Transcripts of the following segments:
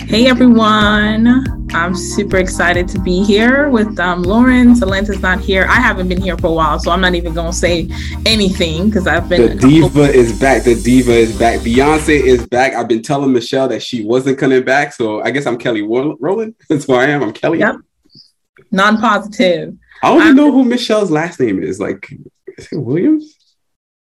Hey everyone, I'm super excited to be here with um, Lauren. Salanta's not here. I haven't been here for a while, so I'm not even gonna say anything because I've been. The diva is back. The diva is back. Beyonce is back. I've been telling Michelle that she wasn't coming back, so I guess I'm Kelly Rowland. That's who I am. I'm Kelly. Yep. Non-positive. I don't even know who Michelle's last name is. Like, is it Williams?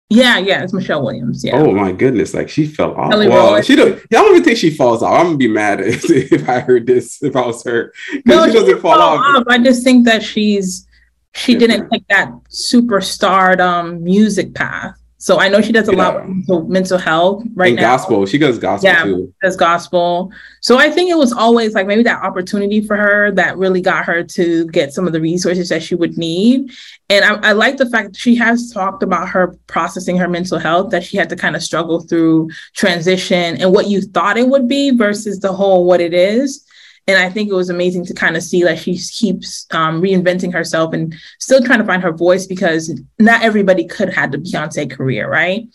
Yeah, yeah, it's Michelle Williams. Yeah. Oh my goodness, like she fell off. Kelly well, she don't. I don't even think she falls off. I'm gonna be mad if, if I heard this if I was her no, she, she doesn't fall, fall off. off. I just think that she's she didn't take that superstardom music path. So I know she does a yeah. lot with mental health right and now. Gospel. She does gospel yeah, too. Does gospel. So I think it was always like maybe that opportunity for her that really got her to get some of the resources that she would need. And I, I like the fact that she has talked about her processing her mental health, that she had to kind of struggle through transition and what you thought it would be versus the whole what it is and I think it was amazing to kind of see like she keeps um, reinventing herself and still trying to find her voice because not everybody could have the Beyonce career, right?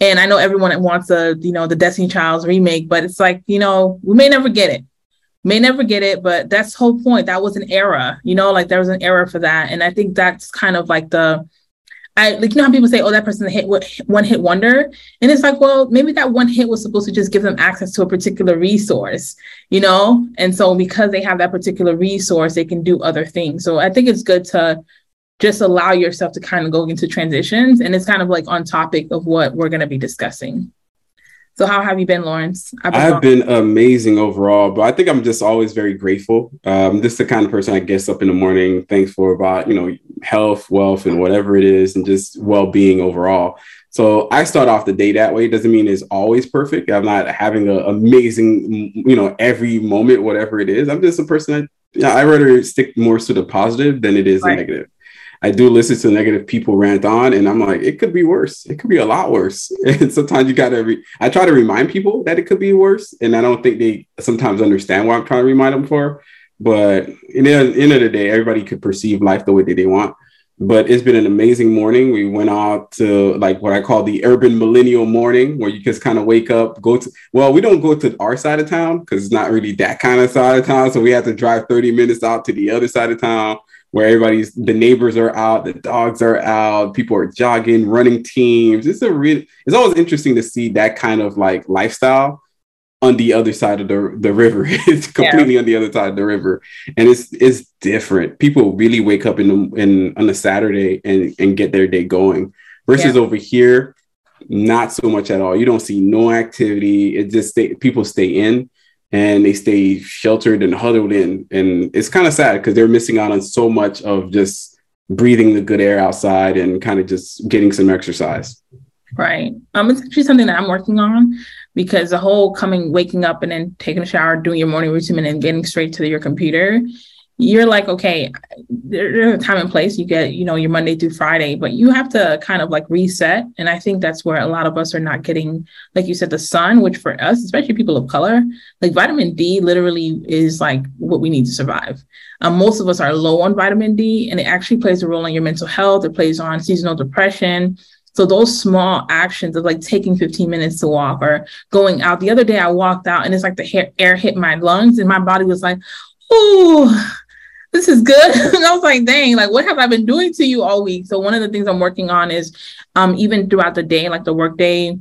And I know everyone wants a you know the Destiny Child's remake, but it's like you know we may never get it, may never get it, but that's whole point. That was an era, you know, like there was an era for that, and I think that's kind of like the I like you know how people say, "Oh, that person hit one hit wonder," and it's like, well, maybe that one hit was supposed to just give them access to a particular resource, you know. And so because they have that particular resource, they can do other things. So I think it's good to just allow yourself to kind of go into transitions, and it's kind of like on topic of what we're going to be discussing. So how have you been, Lawrence? I've been, I've been amazing overall, but I think I'm just always very grateful. Um, this is the kind of person I gets up in the morning, thanks for about you know health, wealth, and whatever it is, and just well being overall. So I start off the day that way. It doesn't mean it's always perfect. I'm not having an amazing, you know, every moment, whatever it is. I'm just a person that yeah, I rather stick more to the positive than it is right. the negative. I do listen to negative people rant on, and I'm like, it could be worse. It could be a lot worse. And sometimes you got to. Re- I try to remind people that it could be worse, and I don't think they sometimes understand what I'm trying to remind them for. But in the end of the day, everybody could perceive life the way that they want. But it's been an amazing morning. We went out to like what I call the urban millennial morning, where you just kind of wake up, go to. Well, we don't go to our side of town because it's not really that kind of side of town. So we have to drive 30 minutes out to the other side of town where everybody's the neighbors are out, the dogs are out, people are jogging, running teams. It's a real it's always interesting to see that kind of like lifestyle on the other side of the, the river. it's completely yeah. on the other side of the river. And it's it's different. People really wake up in the, in on a Saturday and, and get their day going. Versus yeah. over here, not so much at all. You don't see no activity. It just stay, people stay in and they stay sheltered and huddled in. And it's kind of sad because they're missing out on so much of just breathing the good air outside and kind of just getting some exercise. Right. Um, it's actually something that I'm working on because the whole coming, waking up and then taking a shower, doing your morning routine and then getting straight to your computer you're like, okay, there's a time and place. You get, you know, your Monday through Friday, but you have to kind of like reset. And I think that's where a lot of us are not getting, like you said, the sun, which for us, especially people of color, like vitamin D literally is like what we need to survive. Um, most of us are low on vitamin D, and it actually plays a role in your mental health. It plays on seasonal depression. So those small actions of like taking 15 minutes to walk or going out. The other day I walked out and it's like the hair, air hit my lungs and my body was like, oh, this is good. and I was like, dang, like what have I been doing to you all week? So one of the things I'm working on is um even throughout the day, like the work day,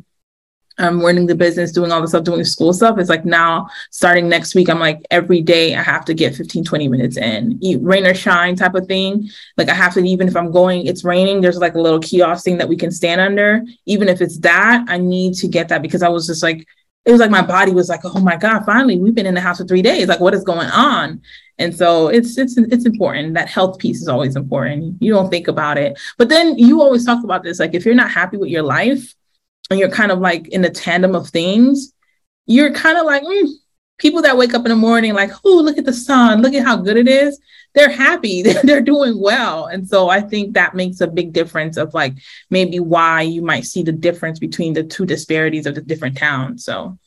I'm running the business, doing all the stuff, doing school stuff. It's like now starting next week, I'm like every day I have to get 15, 20 minutes in, Eat, rain or shine type of thing. Like I have to, even if I'm going, it's raining, there's like a little kiosk thing that we can stand under. Even if it's that, I need to get that because I was just like, it was like my body was like, oh my God, finally, we've been in the house for three days. Like, what is going on? And so it's it's it's important. That health piece is always important. You don't think about it. But then you always talk about this. Like if you're not happy with your life and you're kind of like in the tandem of things, you're kind of like, mm. People that wake up in the morning, like, oh, look at the sun, look at how good it is. They're happy, they're doing well. And so I think that makes a big difference of like maybe why you might see the difference between the two disparities of the different towns. So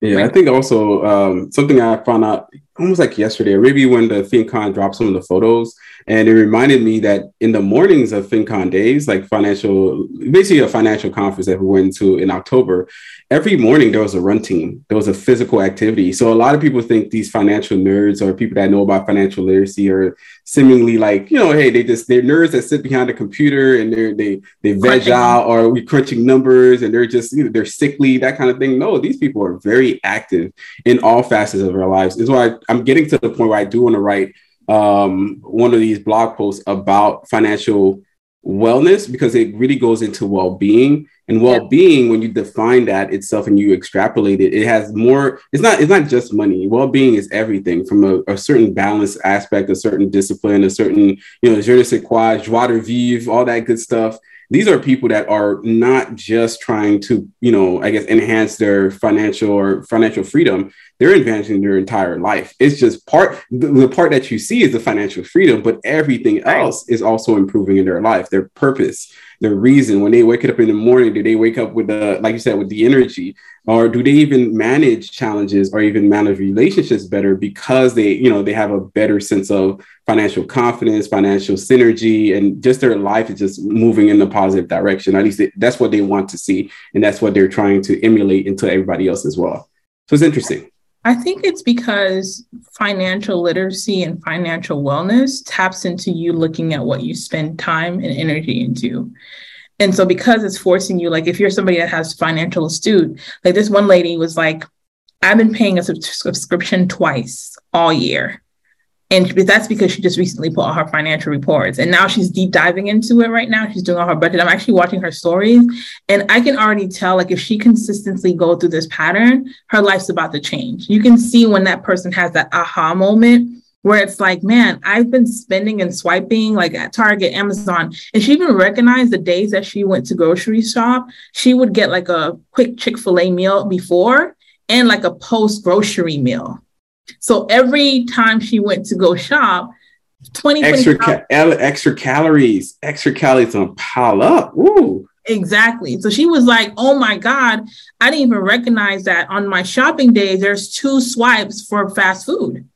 yeah, I think also um, something I found out almost like yesterday, or maybe when the FinCon dropped some of the photos, and it reminded me that in the mornings of FinCon days, like financial, basically a financial conference that we went to in October, every morning there was a run team, there was a physical activity. So a lot of people think these financial nerds or people that know about financial literacy are seemingly like, you know, hey, they just they're nerds that sit behind a computer and they're they they veg out or we crunching numbers and they're just you know, they're sickly, that kind of thing. No, these people are very active in all facets of their lives. Is why I'm getting to the point where I do want to write um, one of these blog posts about financial wellness because it really goes into well-being. And well-being when you define that itself and you extrapolate it it has more it's not it's not just money. Well-being is everything from a, a certain balance aspect a certain discipline a certain you know je ne sais quoi joie de vivre all that good stuff these are people that are not just trying to, you know, I guess enhance their financial or financial freedom. They're advancing their entire life. It's just part the, the part that you see is the financial freedom, but everything else is also improving in their life, their purpose, their reason. When they wake up in the morning, do they wake up with the, like you said, with the energy? Or do they even manage challenges or even manage relationships better because they, you know, they have a better sense of financial confidence, financial synergy, and just their life is just moving in the positive direction. At least that's what they want to see. And that's what they're trying to emulate into everybody else as well. So it's interesting. I think it's because financial literacy and financial wellness taps into you looking at what you spend time and energy into. And so because it's forcing you, like if you're somebody that has financial astute, like this one lady was like, I've been paying a subscription twice all year. And that's because she just recently put all her financial reports. And now she's deep diving into it right now. She's doing all her budget. I'm actually watching her stories. And I can already tell, like, if she consistently go through this pattern, her life's about to change. You can see when that person has that aha moment where it's like, man, I've been spending and swiping like at Target, Amazon. And she even recognized the days that she went to grocery shop, she would get like a quick Chick fil A meal before and like a post grocery meal. So every time she went to go shop, 20 extra, ca- extra calories, extra calories on pile up. Ooh. Exactly. So she was like, oh my God, I didn't even recognize that on my shopping days, there's two swipes for fast food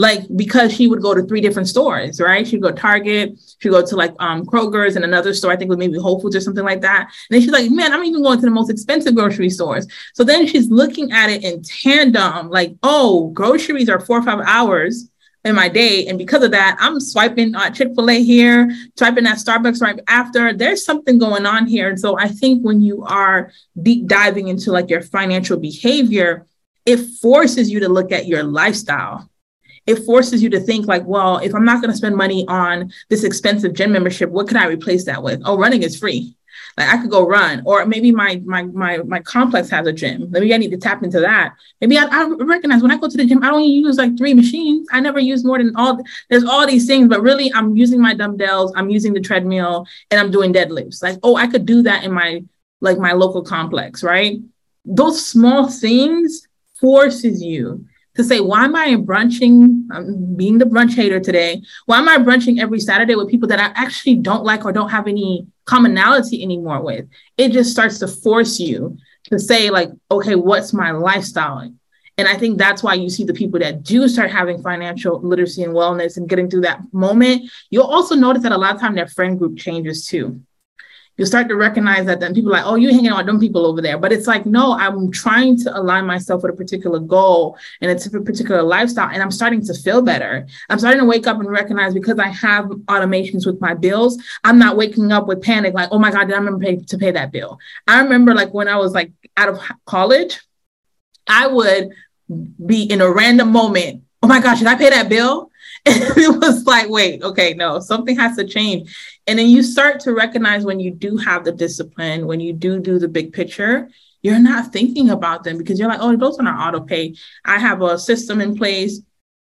like because she would go to three different stores, right? She'd go Target, she'd go to like um, Kroger's and another store, I think with maybe Whole Foods or something like that. And then she's like, man, I'm even going to the most expensive grocery stores. So then she's looking at it in tandem, like, oh, groceries are four or five hours in my day. And because of that, I'm swiping uh, Chick fil A here, swiping at Starbucks right after. There's something going on here. And so I think when you are deep diving into like your financial behavior, it forces you to look at your lifestyle it forces you to think like, well, if I'm not going to spend money on this expensive gym membership, what can I replace that with? Oh, running is free. Like I could go run, or maybe my my my my complex has a gym. Maybe I need to tap into that. Maybe I, I recognize when I go to the gym, I don't use like three machines. I never use more than all. There's all these things, but really, I'm using my dumbbells. I'm using the treadmill, and I'm doing deadlifts. Like, oh, I could do that in my like my local complex, right? Those small things forces you to say, why am I brunching? I'm being the brunch hater today. Why am I brunching every Saturday with people that I actually don't like or don't have any commonality anymore with? It just starts to force you to say, like, okay, what's my lifestyle? And I think that's why you see the people that do start having financial literacy and wellness and getting through that moment. You'll also notice that a lot of time their friend group changes too you start to recognize that then people are like, oh, you're hanging out with them people over there. But it's like, no, I'm trying to align myself with a particular goal and a particular lifestyle. And I'm starting to feel better. I'm starting to wake up and recognize because I have automations with my bills, I'm not waking up with panic, like, oh my God, did I remember pay, to pay that bill? I remember like when I was like out of college, I would be in a random moment. Oh my gosh, should I pay that bill? It was like, wait, okay, no, something has to change. And then you start to recognize when you do have the discipline, when you do do the big picture, you're not thinking about them because you're like, oh, those are not auto pay. I have a system in place.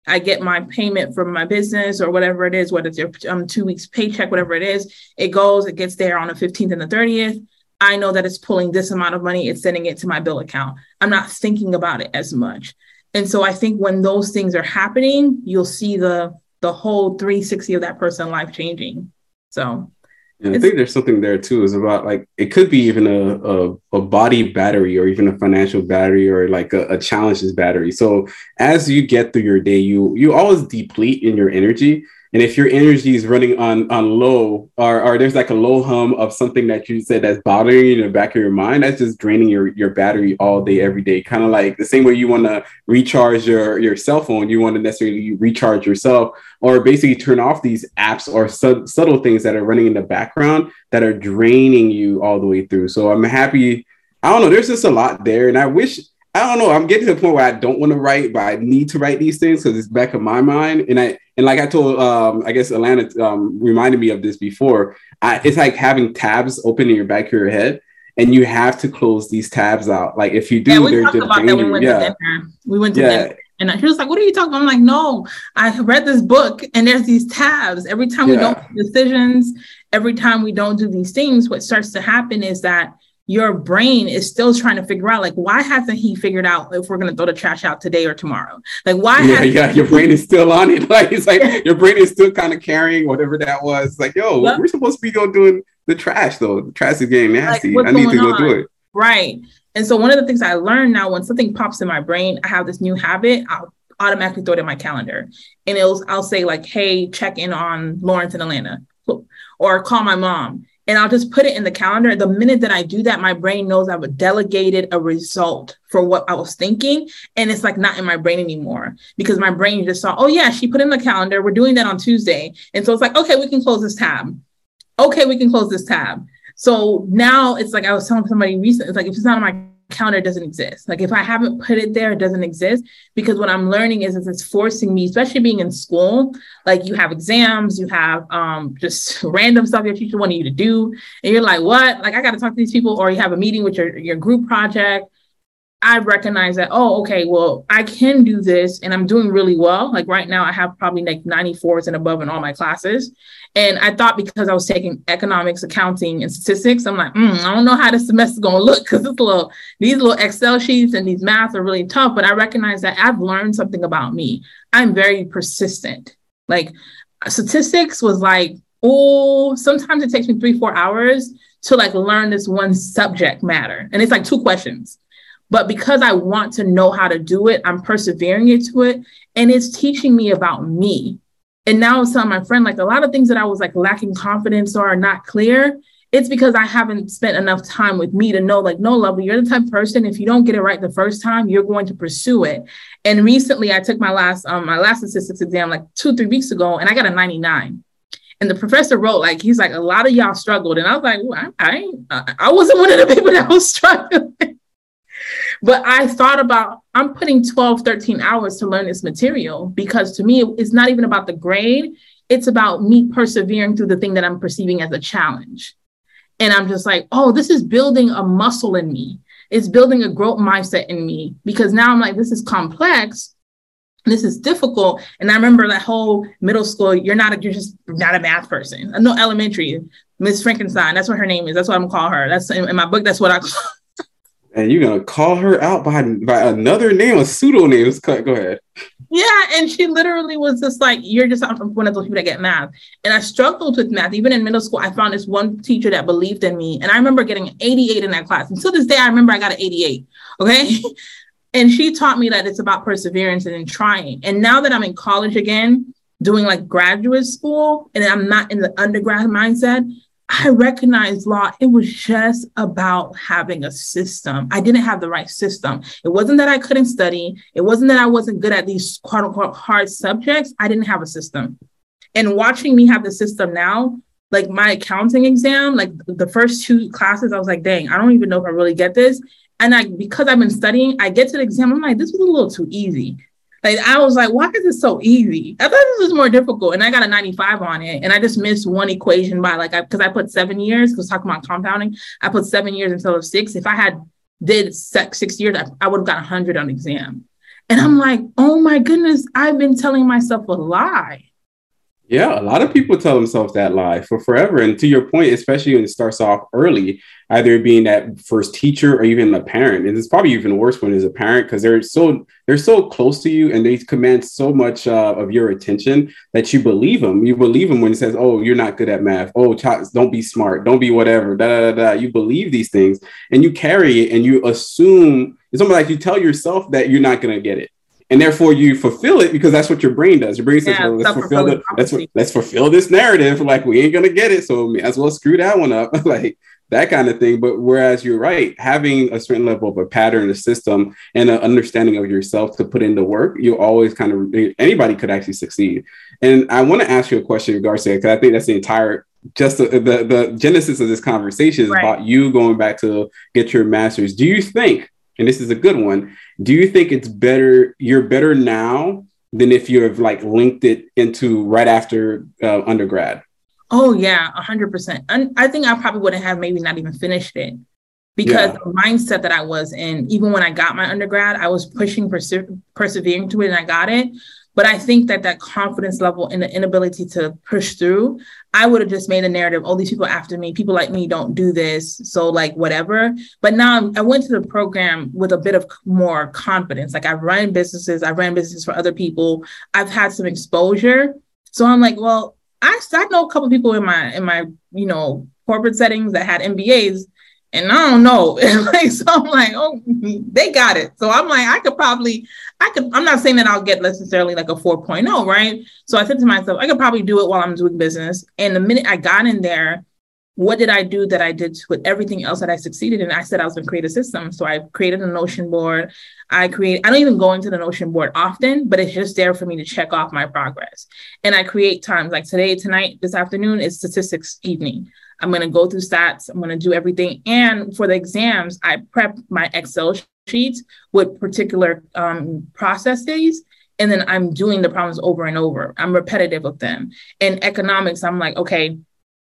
I get my payment from my business or whatever it is, whether it's your um, two weeks paycheck, whatever it is, it goes, it gets there on the 15th and the 30th. I know that it's pulling this amount of money, it's sending it to my bill account. I'm not thinking about it as much. And so I think when those things are happening, you'll see the the whole 360 of that person life changing. So Yeah, I think there's something there too. Is about like it could be even a, a, a body battery or even a financial battery or like a, a challenges battery. So as you get through your day, you you always deplete in your energy. And if your energy is running on on low, or, or there's like a low hum of something that you said that's bothering you in the back of your mind, that's just draining your your battery all day, every day. Kind of like the same way you want to recharge your your cell phone, you want to necessarily recharge yourself, or basically turn off these apps or su- subtle things that are running in the background that are draining you all the way through. So I'm happy. I don't know. There's just a lot there, and I wish I don't know. I'm getting to the point where I don't want to write, but I need to write these things because it's back of my mind. And I and like I told, um, I guess Alainta um, reminded me of this before. I, it's like having tabs open in your back of your head, and you have to close these tabs out. Like if you do, yeah, we talked about that when we went yeah. to dinner. We went to yeah. dinner. And he was like, "What are you talking about?" I'm like, "No, I read this book, and there's these tabs. Every time yeah. we don't make decisions, every time we don't do these things, what starts to happen is that your brain is still trying to figure out like why hasn't he figured out if we're going to throw the trash out today or tomorrow? Like why yeah yeah your brain is still on it. Like it's like your brain is still kind of carrying whatever that was. Like yo we're supposed to be going doing the trash though. The trash is getting nasty. like, i need to go on? do it. Right. And so one of the things i learned now when something pops in my brain i have this new habit i'll automatically throw it in my calendar. And it'll i'll say like hey check in on lawrence and Alainta or call my mom and I'll just put it in the calendar. The minute that I do that, my brain knows I've delegated a result for what I was thinking. And it's like not in my brain anymore because my brain just saw, oh, yeah, she put in the calendar. We're doing that on Tuesday. And so it's like, okay, we can close this tab. Okay, we can close this tab. So now it's like I was telling somebody recently, it's like if it's not on my counter doesn't exist. Like if I haven't put it there, it doesn't exist because what I'm learning is, is it's forcing me, especially being in school, like you have exams, you have um, just random stuff your teacher wanted you to do. And you're like, what? Like I got to talk to these people or you have a meeting with your, your group project I recognize that, oh, okay, well, I can do this and I'm doing really well. Like right now, I have probably like 94s and above in all my classes. And I thought because I was taking economics, accounting, and statistics, I'm like, mm, I don't know how this semester's gonna look because it's a little, these little Excel sheets and these math are really tough. But I recognize that I've learned something about me. I'm very persistent. Like statistics was like, oh, sometimes it takes me three, four hours to like learn this one subject matter. And it's like two questions but because I want to know how to do it, I'm persevering into it. And it's teaching me about me. And now I was telling my friend, like a lot of things that I was like lacking confidence or not clear, it's because I haven't spent enough time with me to know, like, no, Lovely, you're the type of person, if you don't get it right the first time, you're going to pursue it. And recently I took my last um my last statistics exam like two, three weeks ago, and I got a 99. And the professor wrote, like, he's like, a lot of y'all struggled. And I was like, I, I, I wasn't one of the people that was struggling. But I thought about, I'm putting 12, 13 hours to learn this material because to me, it's not even about the grade. It's about me persevering through the thing that I'm perceiving as a challenge. And I'm just like, oh, this is building a muscle in me. It's building a growth mindset in me because now I'm like, this is complex. This is difficult. And I remember that whole middle school, you're not, a, you're just not a math person. No elementary, Miss Frankenstein. That's what her name is. That's what I'm call her. That's in, in my book. That's what I call and you're gonna call her out by by another name, a pseudonym. Go ahead. Yeah, and she literally was just like, "You're just one of those people that get math." And I struggled with math. Even in middle school, I found this one teacher that believed in me, and I remember getting an 88 in that class. And to this day, I remember I got an 88. Okay. and she taught me that it's about perseverance and trying. And now that I'm in college again, doing like graduate school, and I'm not in the undergrad mindset, I recognized law, it was just about having a system. I didn't have the right system. It wasn't that I couldn't study, it wasn't that I wasn't good at these quote unquote hard subjects. I didn't have a system. And watching me have the system now, like my accounting exam, like the first two classes, I was like, dang, I don't even know if I really get this. And I, because I've been studying, I get to the exam, I'm like, this was a little too easy. Like I was like, why is this so easy? I thought this was more difficult, and I got a 95 on it, and I just missed one equation by like because I, I, put seven years because talking about compounding, I put seven years instead of six. If I had did six, six years, I, I would have got 100 on exam. And I'm mm. like, oh my goodness, I've been telling myself a lie. Yeah, a lot of people tell themselves that lie for forever. And to your point, especially when it starts off early, either being that first teacher or even a parent. And it's probably even worse when it's a parent because they're so they're so close to you and they command so much uh, of your attention that you believe them. You believe them when he says, "Oh, you're not good at math. Oh, child, don't be smart. Don't be whatever." Da da da. You believe these things and you carry it and you assume. It's almost like you tell yourself that you're not going to get it and therefore you fulfill it because that's what your brain does. Your brain says, yeah, well, "Let's fulfill the, let's let's fulfill this narrative." Like we ain't gonna get it, so may as well screw that one up, like that kind of thing. But whereas you're right, having a certain level of a pattern, a system, and an understanding of yourself to put into work, you always kind of anybody could actually succeed. And I want to ask you a question in regards to because I think that's the entire just the, the, the genesis of this conversation is right. about you going back to get your master's. Do you think and this is a good one. Do you think it's better? You're better now than if you have like linked it into right after uh, undergrad. Oh yeah, a hundred percent. And I think I probably wouldn't have maybe not even finished it because yeah. the mindset that I was in, even when I got my undergrad, I was pushing, perse- persevering to it, and I got it. But I think that that confidence level and the inability to push through, I would have just made a narrative. Oh, these people after me, people like me don't do this. So like whatever. But now I went to the program with a bit of more confidence. Like I've run businesses, I've ran businesses for other people. I've had some exposure. So I'm like, well, I, I know a couple people in my in my you know corporate settings that had MBAs and I don't know. like, so I'm like, oh, they got it. So I'm like, I could probably, I could, I'm not saying that I'll get necessarily like a 4.0, right? So I said to myself, I could probably do it while I'm doing business. And the minute I got in there, what did I do that I did with everything else that I succeeded in? I said I was going to create a system. So I created a Notion board. I create, I don't even go into the Notion board often, but it's just there for me to check off my progress. And I create times like today, tonight, this afternoon is statistics evening. I'm going to go through stats. I'm going to do everything. And for the exams, I prep my Excel sheets with particular um, processes. And then I'm doing the problems over and over. I'm repetitive of them. In economics, I'm like, okay,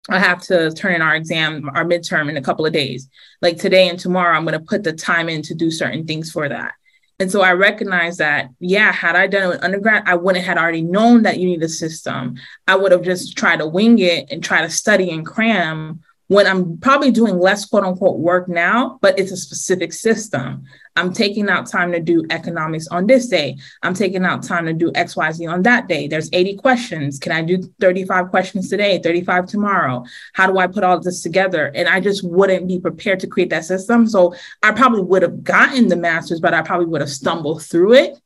I have to turn in our exam, our midterm in a couple of days. Like today and tomorrow, I'm going to put the time in to do certain things for that. And so I recognize that, yeah, had I done it with undergrad, I wouldn't have already known that you need a system. I would have just tried to wing it and try to study and cram when I'm probably doing less quote unquote work now, but it's a specific system. I'm taking out time to do economics on this day. I'm taking out time to do XYZ on that day. There's 80 questions. Can I do 35 questions today, 35 tomorrow? How do I put all this together? And I just wouldn't be prepared to create that system. So I probably would have gotten the master's, but I probably would have stumbled through it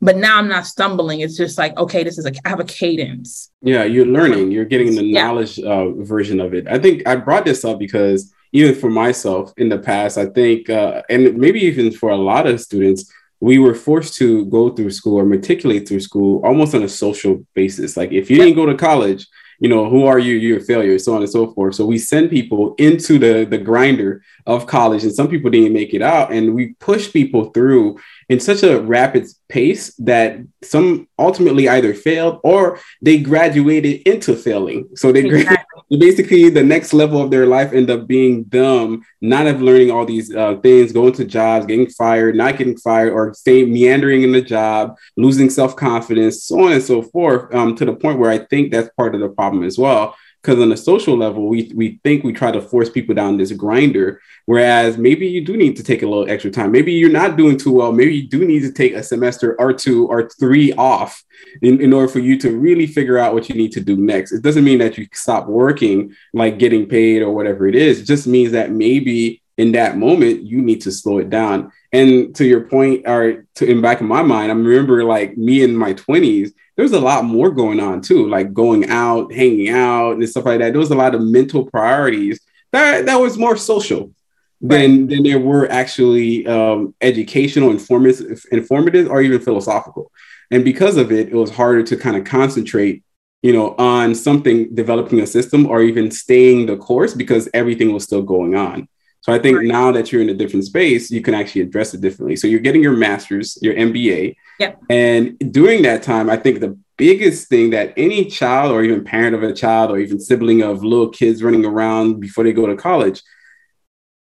but now I'm not stumbling. It's just like, okay, this is a, I have a cadence. Yeah, you're learning. You're getting the yeah. knowledge uh, version of it. I think I brought this up because even for myself in the past, I think, uh, and maybe even for a lot of students, we were forced to go through school or matriculate through school almost on a social basis. Like if you didn't go to college, you know, who are you? You're a failure, so on and so forth. So we send people into the the grinder of college, and some people didn't make it out, and we push people through in such a rapid pace that some ultimately either failed or they graduated into failing. So they exactly. Basically the next level of their life end up being dumb, not of learning all these uh, things, going to jobs, getting fired, not getting fired, or staying meandering in the job, losing self confidence, so on and so forth. Um, to the point where I think that's part of the problem as well because on a social level we we think we try to force people down this grinder whereas maybe you do need to take a little extra time. Maybe you're not doing too well. Maybe you do need to take a semester or two or three off in, in order for you to really figure out what you need to do next. It doesn't mean that you stop working like getting paid or whatever it is. It just means that maybe in that moment you need to slow it down. And to your point or to in back of my mind i remember like me in my 20s there's a lot more going on too, like going out, hanging out, and stuff like that. There was a lot of mental priorities that that was more social than than there were actually um, educational, informative, informative, or even philosophical. And because of it, it was harder to kind of concentrate, you know, on something developing a system or even staying the course because everything was still going on. So I think right. now that you're in a different space, you can actually address it differently. So you're getting your master's, your MBA. Yep. And during that time, I think the biggest thing that any child or even parent of a child or even sibling of little kids running around before they go to college,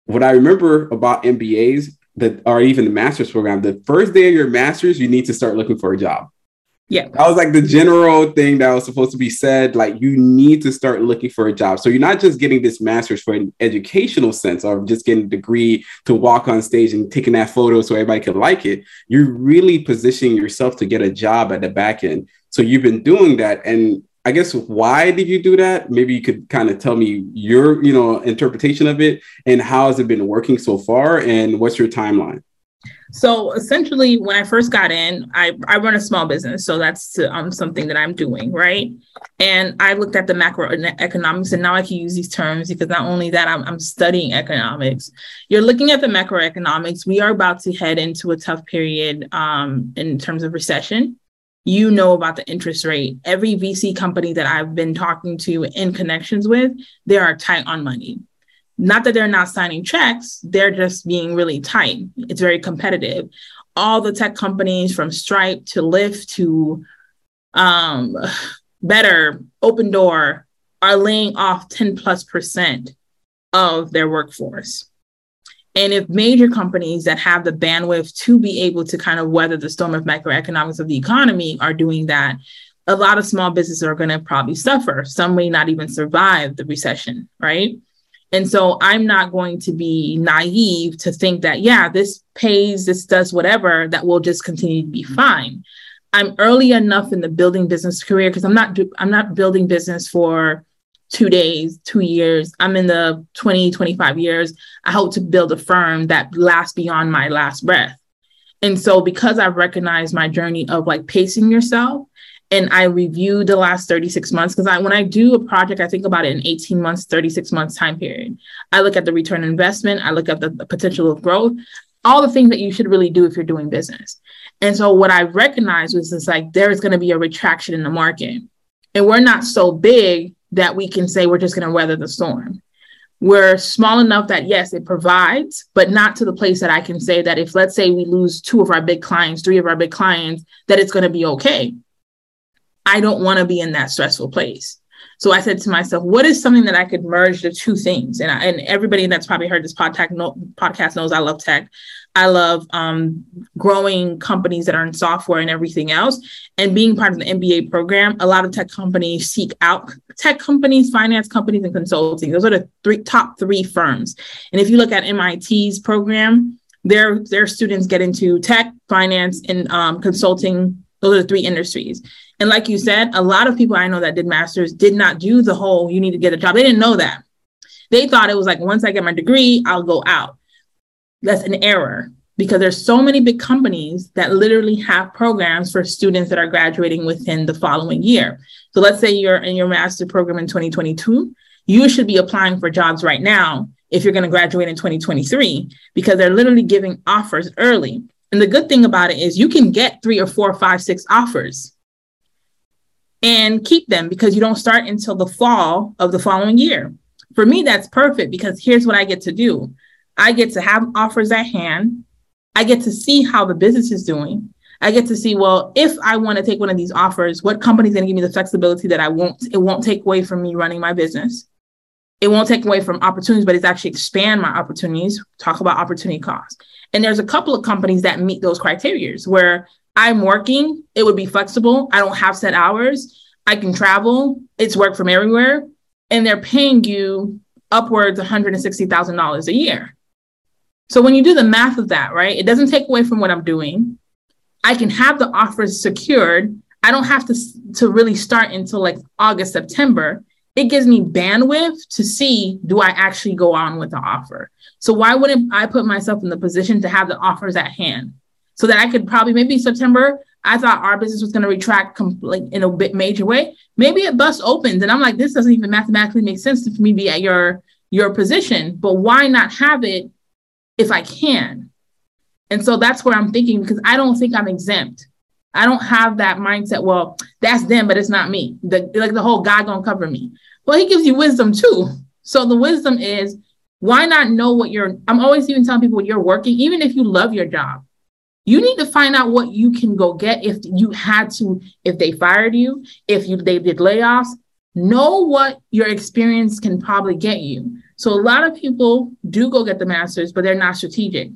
what I remember about MBAs that are even the master's program, the first day of your master's, you need to start looking for a job. Yeah. That was like the general thing that was supposed to be said. Like, you need to start looking for a job. So you're not just getting this master's for an educational sense or just getting a degree to walk on stage and taking that photo so everybody can like it. You're really positioning yourself to get a job at the back end. So you've been doing that. And I guess why did you do that? Maybe you could kind of tell me your, you know, interpretation of it and how has it been working so far and what's your timeline? So essentially, when I first got in, I, I run a small business. So that's um, something that I'm doing, right? And I looked at the macroeconomics, and now I can use these terms because not only that, I'm, I'm studying economics. You're looking at the macroeconomics. We are about to head into a tough period um, in terms of recession. You know about the interest rate. Every VC company that I've been talking to in connections with, they are tight on money not that they're not signing checks, they're just being really tight. It's very competitive. All the tech companies from Stripe to Lyft to um, Better, Opendoor are laying off 10 plus percent of their workforce. And if major companies that have the bandwidth to be able to kind of weather the storm of macroeconomics of the economy are doing that, a lot of small businesses are going to probably suffer. Some may not even survive the recession, right? And so I'm not going to be naive to think that, yeah, this pays, this does whatever, that will just continue to be mm-hmm. fine. I'm early enough in the building business career because I'm not I'm not building business for two days, two years. I'm in the 20, 25 years. I hope to build a firm that lasts beyond my last breath. And so because I've recognized my journey of like pacing yourself and I review the last 36 months because I when I do a project, I think about it in 18 months, 36 months time period. I look at the return investment, I look at the, the potential of growth, all the things that you should really do if you're doing business. And so what I recognized was it's like there is going to be a retraction in the market. And we're not so big that we can say we're just going to weather the storm. We're small enough that yes, it provides, but not to the place that I can say that if let's say we lose two of our big clients, three of our big clients, that it's going to be okay I don't want to be in that stressful place. So I said to myself, what is something that I could merge the two things? And, I, and everybody that's probably heard this podcast, podcast knows I love tech. I love um, growing companies that are in software and everything else. And being part of the MBA program, a lot of tech companies seek out tech companies, finance companies, and consulting. Those are the three top three firms. And if you look at MIT's program, their their students get into tech, finance, and um, consulting. Those are the three industries. And like you said, a lot of people I know that did masters did not do the whole you need to get a job. They didn't know that. They thought it was like once I get my degree, I'll go out. That's an error because there's so many big companies that literally have programs for students that are graduating within the following year. So let's say you're in your master program in 2022, you should be applying for jobs right now if you're going to graduate in 2023 because they're literally giving offers early. And the good thing about it is you can get three or four, five, six offers and keep them because you don't start until the fall of the following year. For me, that's perfect because here's what I get to do I get to have offers at hand. I get to see how the business is doing. I get to see, well, if I want to take one of these offers, what company's going to give me the flexibility that I won't, it won't take away from me running my business. It won't take away from opportunities, but it's actually expand my opportunities, talk about opportunity cost. And there's a couple of companies that meet those criteria where I'm working, it would be flexible. I don't have set hours. I can travel. It's work from everywhere. And they're paying you upwards $160,000 a year. So when you do the math of that, right, it doesn't take away from what I'm doing. I can have the offers secured. I don't have to, to really start until like August, September. It gives me bandwidth to see do I actually go on with the offer? So why wouldn't I put myself in the position to have the offers at hand? So that I could probably maybe September. I thought our business was going to retract com- like in a bit major way. Maybe it bust opens, and I'm like, this doesn't even mathematically make sense for me be at your your position. But why not have it if I can? And so that's where I'm thinking because I don't think I'm exempt. I don't have that mindset. Well, that's them, but it's not me. The, like the whole God gonna cover me. Well, He gives you wisdom too. So the wisdom is why not know what you're. I'm always even telling people you're working, even if you love your job you need to find out what you can go get if you had to if they fired you if you they did layoffs. Know what your experience can probably get you. So a lot of people do go get the masters but they're not strategic.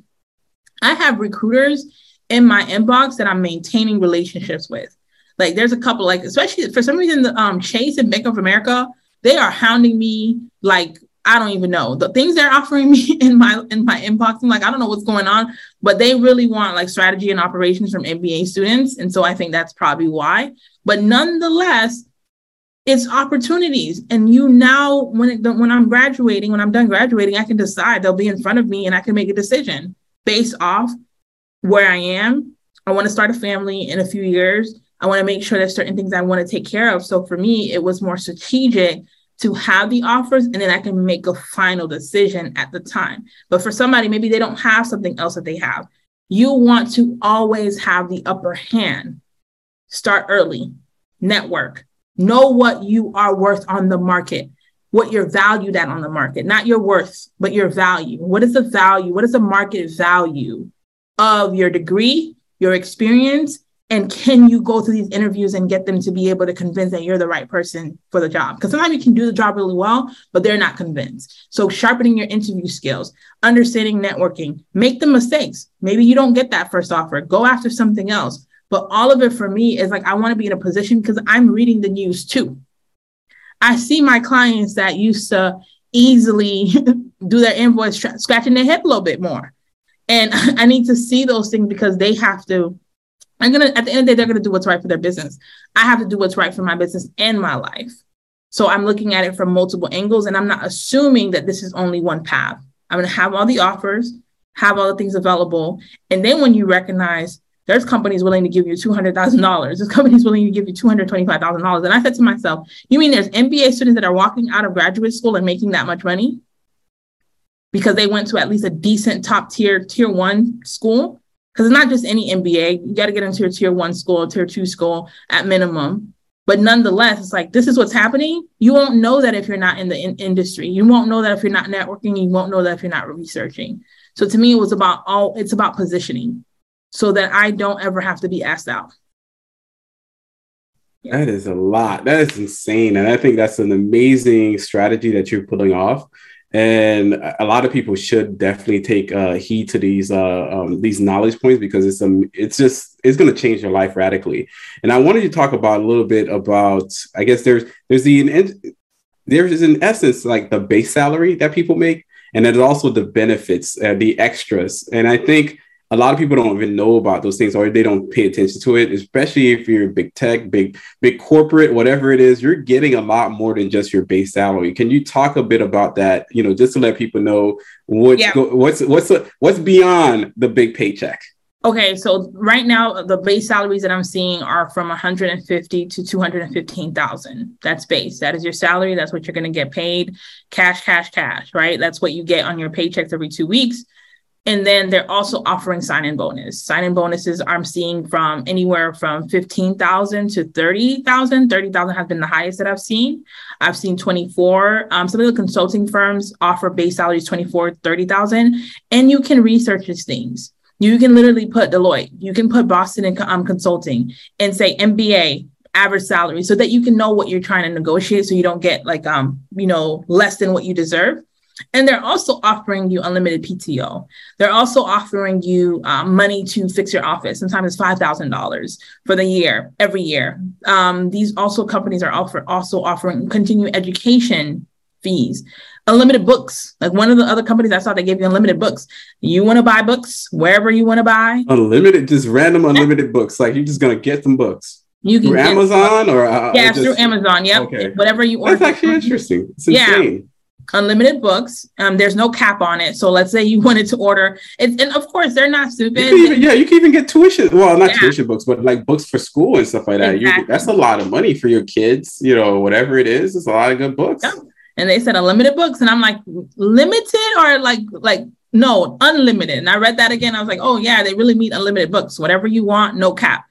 I have recruiters in my inbox that i'm maintaining relationships with. Like there's a couple, like especially for some reason, the um Chase and Bank of America, they are hounding me like I don't even know the things they're offering me in my in my inbox. I'm like, I don't know what's going on, but they really want like strategy and operations from MBA students, and so I think that's probably why. But nonetheless, it's opportunities, and you now when it, when I'm graduating, when I'm done graduating, I can decide they'll be in front of me, and I can make a decision based off where I am. I want to start a family in a few years. I want to make sure there's certain things I want to take care of. So for me, it was more strategic to have the offers and then I can make a final decision at the time. But for somebody, maybe they don't have something else that they have. You want to always have the upper hand. Start early, network, know what you are worth on the market, what you're valued at on the market, not your worth, but your value. What is the value? What is the market value of your degree, your experience, and can you go through these interviews and get them to be able to convince that you're the right person for the job? Because sometimes you can do the job really well but they're not convinced. So sharpening your interview skills understanding networking make the mistakes. Maybe you don't get that first offer. Go after something else. But all of it for me is like i want to be in a position because i'm reading the news too. I see my clients that used to easily do their invoice tra- scratching their head a little bit more. And i need to see those things because they have to I'm gonna at the end of the day, they're gonna do what's right for their business. I have to do what's right for my business and my life. So I'm looking at it from multiple angles, and I'm not assuming that this is only one path. I'm gonna have all the offers, have all the things available, and then when you recognize there's companies willing to give you two hundred thousand dollars, there's companies willing to give you two hundred twenty-five thousand dollars, and I said to myself, "You mean there's MBA students that are walking out of graduate school and making that much money?" Because they went to at least a decent top tier, tier one school because it's not just any MBA. You got to get into a tier one school, tier two school at minimum. But nonetheless, it's like this is what's happening. You won't know that if you're not in the in- industry. You won't know that if you're not networking. You won't know that if you're not researching. So to me, it was about all. It's about positioning, so that I don't ever have to be asked out. That is a lot. That is insane, and I think that's an amazing strategy that you're pulling off and a lot of people should definitely take uh, heed to these uh, um, these knowledge points because it's um it's just it's going to change your life radically. And I wanted to talk about a little bit about I guess there's there's the there's in essence like the base salary that people make, and there's also the benefits, uh, the extras. And I think a lot of people don't even know about those things or they don't pay attention to it especially if you're big tech big big corporate whatever it is you're getting a lot more than just your base salary. Can you talk a bit about that you know just to let people know what's yeah. go, what's what's what's beyond the big paycheck? Okay so right now the base salaries that i'm seeing are from 150 to 215000 that's base. That is your salary. That's what you're going to get paid. Cash cash cash right? That's what you get on your paychecks every two weeks and then they're also offering sign-in bonus. Sign-in bonuses I'm seeing from anywhere from 15,000 to 30,000. 30,000 has been the highest that I've seen. I've seen 24. Um, some of the consulting firms offer base salaries 24, 30,000. And you can research these things. You can literally put Deloitte, you can put Boston um, Consulting and say MBA, average salary so that you can know what you're trying to negotiate so you don't get like um you know less than what you deserve and they're also offering you unlimited PTO. They're also offering you um, money to fix your office. Sometimes it's five thousand dollars for the year, every year. Um, these also companies are offer also offering continuing education fees, unlimited books. Like one of the other companies I saw, they gave you unlimited books. You want to buy books wherever you want to buy. Unlimited, just random unlimited yeah. books. Like you're just gonna get some books. You can through Amazon or uh, yeah, or just... through Amazon. Yep. Okay. Whatever you order. That's actually interesting. It's insane. Unlimited books. Um, there's no cap on it. So let's say you wanted to order it, and of course they're not stupid. You even, yeah, you can even get tuition. Well, not yeah. tuition books, but like books for school and stuff like that. Exactly. that's a lot of money for your kids. You know, whatever it is, it's a lot of good books. Yeah. And they said unlimited books, and I'm like, limited or like like no, unlimited. And I read that again. I was like, oh yeah, they really mean unlimited books. Whatever you want, no cap.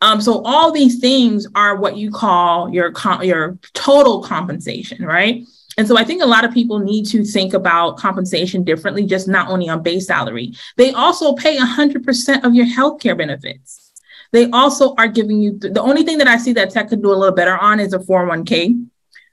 Um, so all these things are what you call your com- your total compensation, right? And so I think a lot of people need to think about compensation differently, just not only on base salary. They also pay 100% of your healthcare benefits. They also are giving you the only thing that I see that tech could do a little better on is a 401k.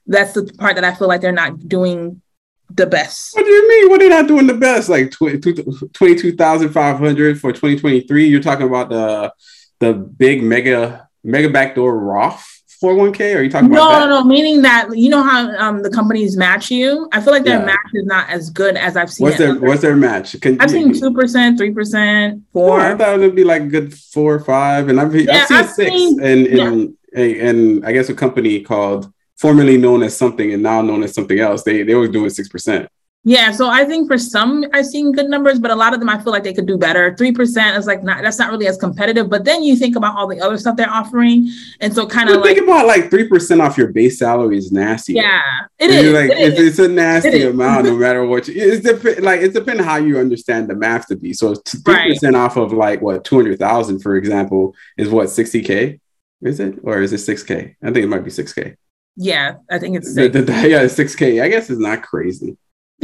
That's the part that I feel like they're not doing the best. What do you mean? What are they not doing the best? Like 22,500 for 2023. You're talking about the the big mega mega backdoor Roth 401k? Are you talking no, about that? No, no, meaning that you know how um, the companies match you. I feel like their yeah. match is not as good as I've seen. What's their What's their match? Can, I've seen two percent, three percent, four. I thought it would be like good four or five, and I've, yeah, I've seen I've six, seen, and in yeah. and I guess a company called formerly known as something and now known as something else. They they were doing six percent. Yeah, so I think for some I've seen good numbers, but a lot of them I feel like they could do better. Three percent is like not that's not really as competitive. But then you think about all the other stuff they're offering, and so kind of like think about like three percent off your base salary is nasty. Yeah, it is. Like it it's, is. it's, a nasty amount, no matter what. You, it's dep- like it's depending how you understand the math to be. So three percent right. off of like what two hundred thousand, for example, is what sixty k. Is it or is it six k? I think it might be six k. Yeah, I think it's six. The, the, yeah, six k. I guess it's not crazy.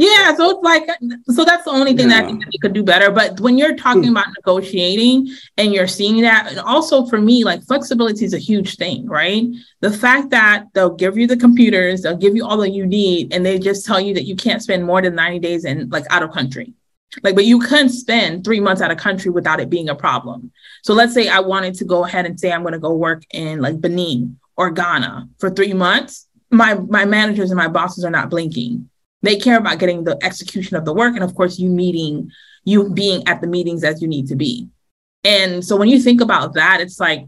Yeah, so it's like so that's the only thing yeah. that I think that they could do better. But when you're talking hmm. about negotiating and you're seeing that, and also for me, like flexibility is a huge thing, right? The fact that they'll give you the computers, they'll give you all that you need, and they just tell you that you can't spend more than 90 days in like out of country. Like, but you can spend three months out of country without it being a problem. So let's say I wanted to go ahead and say I'm going to go work in like Benin or Ghana for three months. My my managers and my bosses are not blinking they care about getting the execution of the work and of course you meeting you being at the meetings as you need to be. And so when you think about that it's like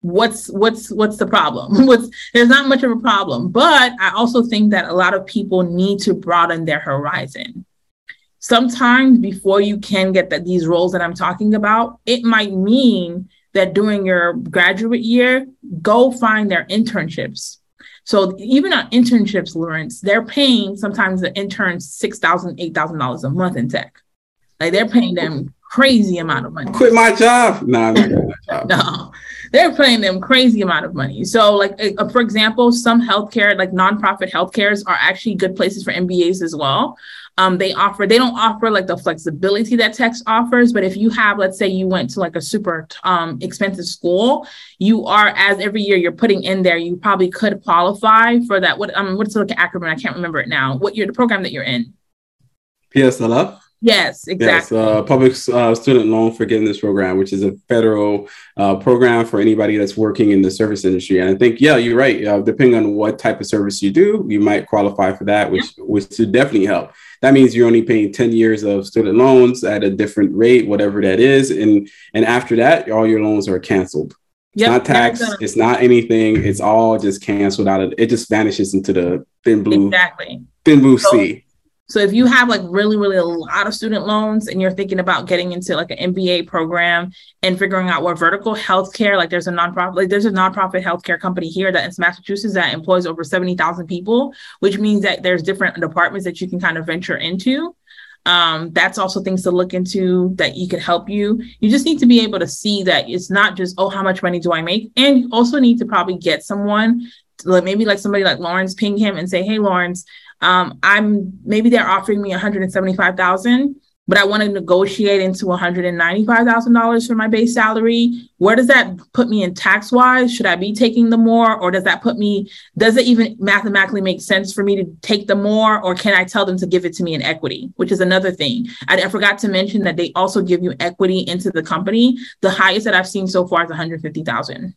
what's what's what's the problem? What's there's not much of a problem. But i also think that a lot of people need to broaden their horizon. Sometimes before you can get that these roles that i'm talking about it might mean that during your graduate year go find their internships so even on internships, Lawrence, they're paying sometimes the interns $6,000, $8,000 a month in tech. Like they're paying them crazy amount of money. Quit my job. No, job. no, they're paying them crazy amount of money. So like, uh, for example, some healthcare, like nonprofit healthcares are actually good places for MBAs as well. Um, they offer, they don't offer like the flexibility that Tex offers, but if you have, let's say you went to like a super um, expensive school, you are, as every year you're putting in there, you probably could qualify for that. What, um, what's like an acronym? I can't remember it now. What you're the program that you're in? PSLF? Yes, exactly. Yes, uh, public uh, student loan forgiveness program, which is a federal uh, program for anybody that's working in the service industry. And I think, yeah, you're right. Uh, depending on what type of service you do, you might qualify for that, which yeah. which should definitely help that means you're only paying 10 years of student loans at a different rate, whatever that is. And and after that, all your loans are canceled. It's yep, not tax, uh, it's not anything. It's all just canceled out of it, just vanishes into the thin blue exactly thin blue so, sea. So if you have like really, really a lot of student loans and you're thinking about getting into like an MBA program and figuring out what vertical healthcare, like there's a nonprofit, like there's a nonprofit healthcare company here that in Massachusetts that employs over 70,000 people, which means that there's different departments that you can kind of venture into. Um, that's also things to look into that you can help you. You just need to be able to see that it's not just, oh, how much money do I make? And you also need to probably get someone, like maybe like somebody like Lawrence ping him and say, hey, Lawrence, um, I'm maybe they're offering me 175,000, but I want to negotiate into $195,000 for my base salary. Where does that put me in tax wise? Should I be taking the more, or does that put me? Does it even mathematically make sense for me to take the more, or can I tell them to give it to me in equity, which is another thing. I, I forgot to mention that they also give you equity into the company. The highest that I've seen so far is 150,000.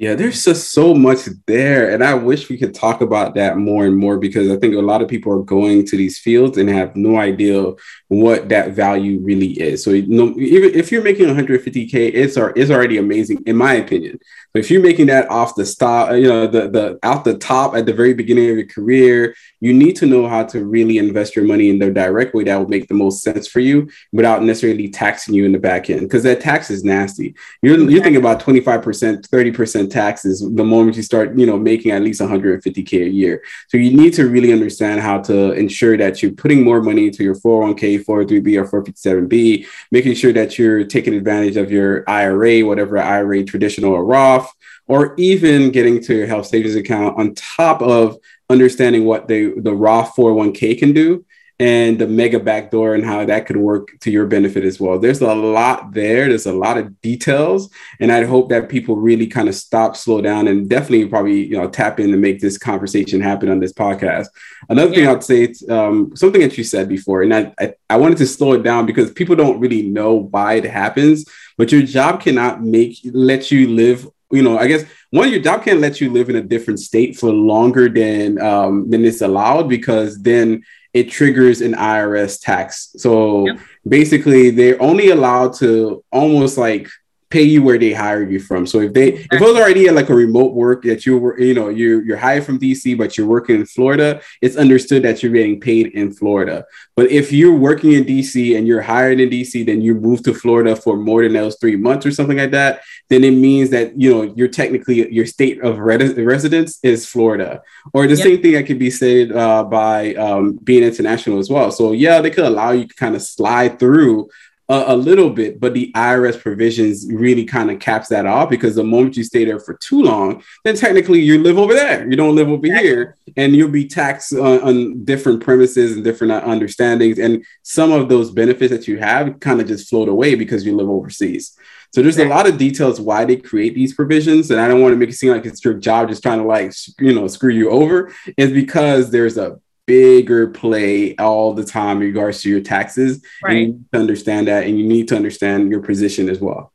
Yeah, there's just so much there. And I wish we could talk about that more and more because I think a lot of people are going to these fields and have no idea what that value really is. So, you know, even if you're making 150K, it's, it's already amazing, in my opinion. But if you're making that off the stop, uh, you know, the, the out the top at the very beginning of your career, you need to know how to really invest your money in the direct way that will make the most sense for you without necessarily taxing you in the back end. Because that tax is nasty. You're, you're thinking about 25%, 30% taxes the moment you start, you know, making at least 150K a year. So you need to really understand how to ensure that you're putting more money into your 401k, 403b, or 457b, making sure that you're taking advantage of your IRA, whatever IRA traditional or Roth or even getting to your health savings account on top of understanding what the, the Roth 401k can do and the mega backdoor and how that could work to your benefit as well. There's a lot there. There's a lot of details, and I hope that people really kind of stop, slow down, and definitely probably you know tap in to make this conversation happen on this podcast. Another yeah. thing I'd say, um, something that you said before, and I, I I wanted to slow it down because people don't really know why it happens, but your job cannot make let you live you know, I guess one, your job can't let you live in a different state for longer than um, than it's allowed because then it triggers an IRS tax. So yep. basically, they're only allowed to almost like pay you where they hired you from. So if they if it was already like a remote work that you were, you know, you're you're hired from DC, but you're working in Florida, it's understood that you're getting paid in Florida. But if you're working in DC and you're hired in DC, then you move to Florida for more than those three months or something like that, then it means that you know you're technically your state of res- residence is Florida. Or the yep. same thing that can be said uh, by um, being international as well. So yeah, they could allow you to kind of slide through a, a little bit, but the IRS provisions really kind of caps that off because the moment you stay there for too long, then technically you live over there. You don't live over exactly. here, and you'll be taxed on, on different premises and different uh, understandings. And some of those benefits that you have kind of just float away because you live overseas. So there's a lot of details why they create these provisions, and I don't want to make it seem like it's your job just trying to like you know screw you over. Is because there's a bigger play all the time in regards to your taxes. Right. you need to understand that and you need to understand your position as well.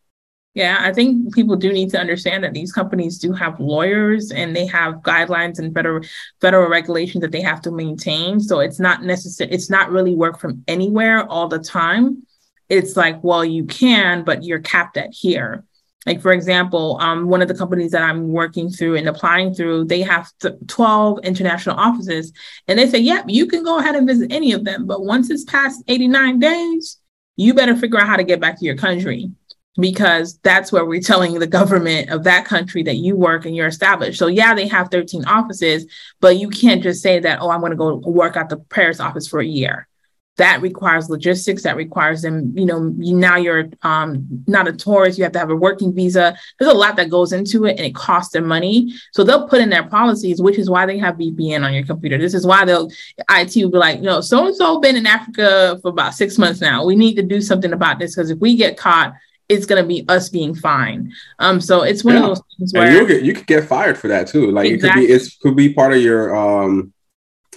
Yeah, I think people do need to understand that these companies do have lawyers and they have guidelines and federal federal regulations that they have to maintain. So it's not necessary, it's not really work from anywhere all the time. It's like, well, you can, but you're capped at here. Like for example, um, one of the companies that I'm working through and applying through, they have 12 international offices, and they say, "Yep, you can go ahead and visit any of them, but once it's past 89 days, you better figure out how to get back to your country." Because that's where we're telling the government of that country that you work and you're established. So, yeah, they have 13 offices, but you can't just say that, oh, I'm going to go work at the Paris office for a year that requires logistics that requires them you know you, now you're um, not a tourist you have to have a working visa there's a lot that goes into it and it costs them money so they'll put in their policies which is why they have vpn on your computer this is why they'll it will be like no so and so been in africa for about six months now we need to do something about this because if we get caught it's going to be us being fine. Um, so it's one yeah. of those things where and you get you could get fired for that too. Like exactly. it could be it could be part of your um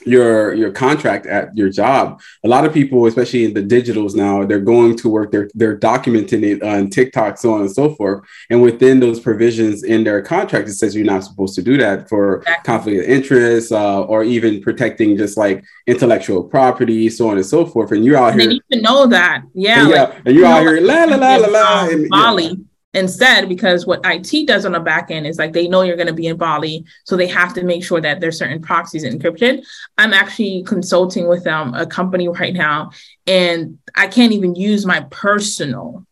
your your contract at your job. A lot of people especially in the digitals now they're going to work they're they're documenting it on tiktok so on and so forth. And within those provisions in their contract it says you're not supposed to do that for conflict of interest uh, or even protecting just like intellectual property so on and so forth. And you're out and here you need to know that. Yeah and, yeah like, and you're out here la la la la la Bali. Yeah instead because what IT does on the back end is like they know you're going to be in Bali, so they have to make sure that there's certain proxies encrypted. I'm actually consulting with um, a company right now, and I can't even use my personal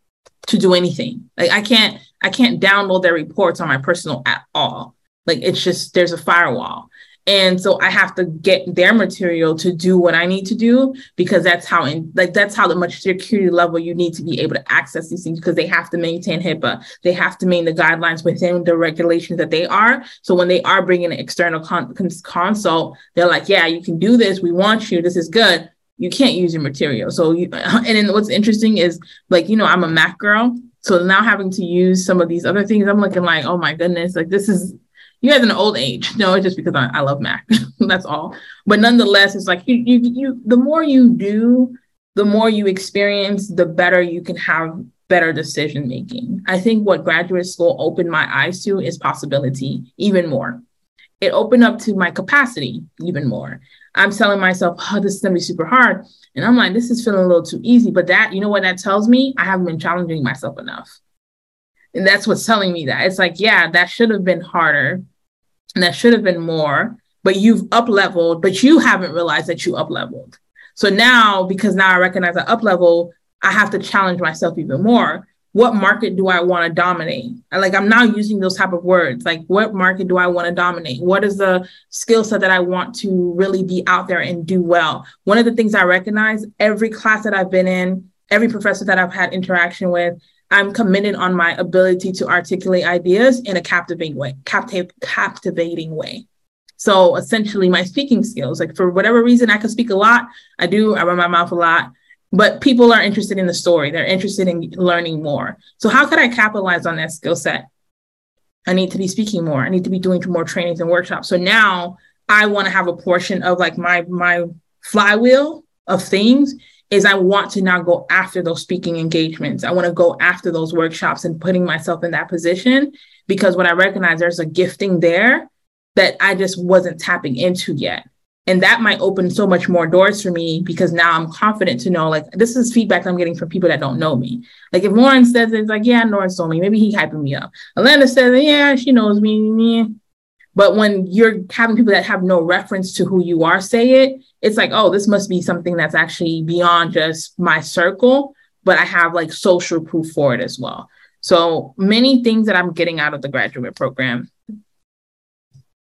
to do anything. Like I can't I can't download their reports on my personal at all. Like it's just there's a firewall. And so I have to get their material to do what I need to do because that's how in like that's how the much security level you need to be able to access these things because they have to maintain HIPAA. They have to maintain the guidelines within the regulations that they are. So when they are bringing an external con- consult, they're like, yeah, you can do this. We want you. This is good. You can't use your material. So you, and then what's interesting is like, you know, I'm a Mac girl. So now having to use some of these other things, I'm looking like, oh my goodness, like this is you guys an old age. No, it's just because I, I love Mac. That's all. But nonetheless, it's like you, you, you, the more you do, the more you experience, the better you can have better decision making. I think what graduate school opened my eyes to is possibility even more. It opened up to my capacity even more. I'm telling myself, oh, this is gonna be super hard. And I'm like, this is feeling a little too easy. But that, you know what that tells me? I haven't been challenging myself enough. And that's what's telling me that. It's like, yeah, that should have been harder and that should have been more, but you've up leveled, but you haven't realized that you up leveled. So now, because now I recognize I up level, I have to challenge myself even more. What market do I want to dominate? Like I'm now using those type of words. Like what market do I want to dominate? What is the skill set that I want to really be out there and do well? One of the things I recognize every class that I've been in, every professor that I've had interaction with, I'm committed on my ability to articulate ideas in a captivating way, captiv- captivating way. So essentially, my speaking skills, like for whatever reason, I can speak a lot. I do. I run my mouth a lot, but people are interested in the story. They're interested in learning more. So how could I capitalize on that skill set? I need to be speaking more. I need to be doing more trainings and workshops. So now I want to have a portion of like my my flywheel of things is I want to now go after those speaking engagements. I want to go after those workshops and putting myself in that position because when I recognize there's a gifting there that I just wasn't tapping into yet. And that might open so much more doors for me because now I'm confident to know like this is feedback I'm getting from people that don't know me. Like if Lauren says it's like, yeah, Lauren told me, maybe he hyping me up. Alainta says, yeah, she knows me. But when you're having people that have no reference to who you are say it, it's like, oh, this must be something that's actually beyond just my circle, but I have like social proof for it as well. So many things that I'm getting out of the graduate program.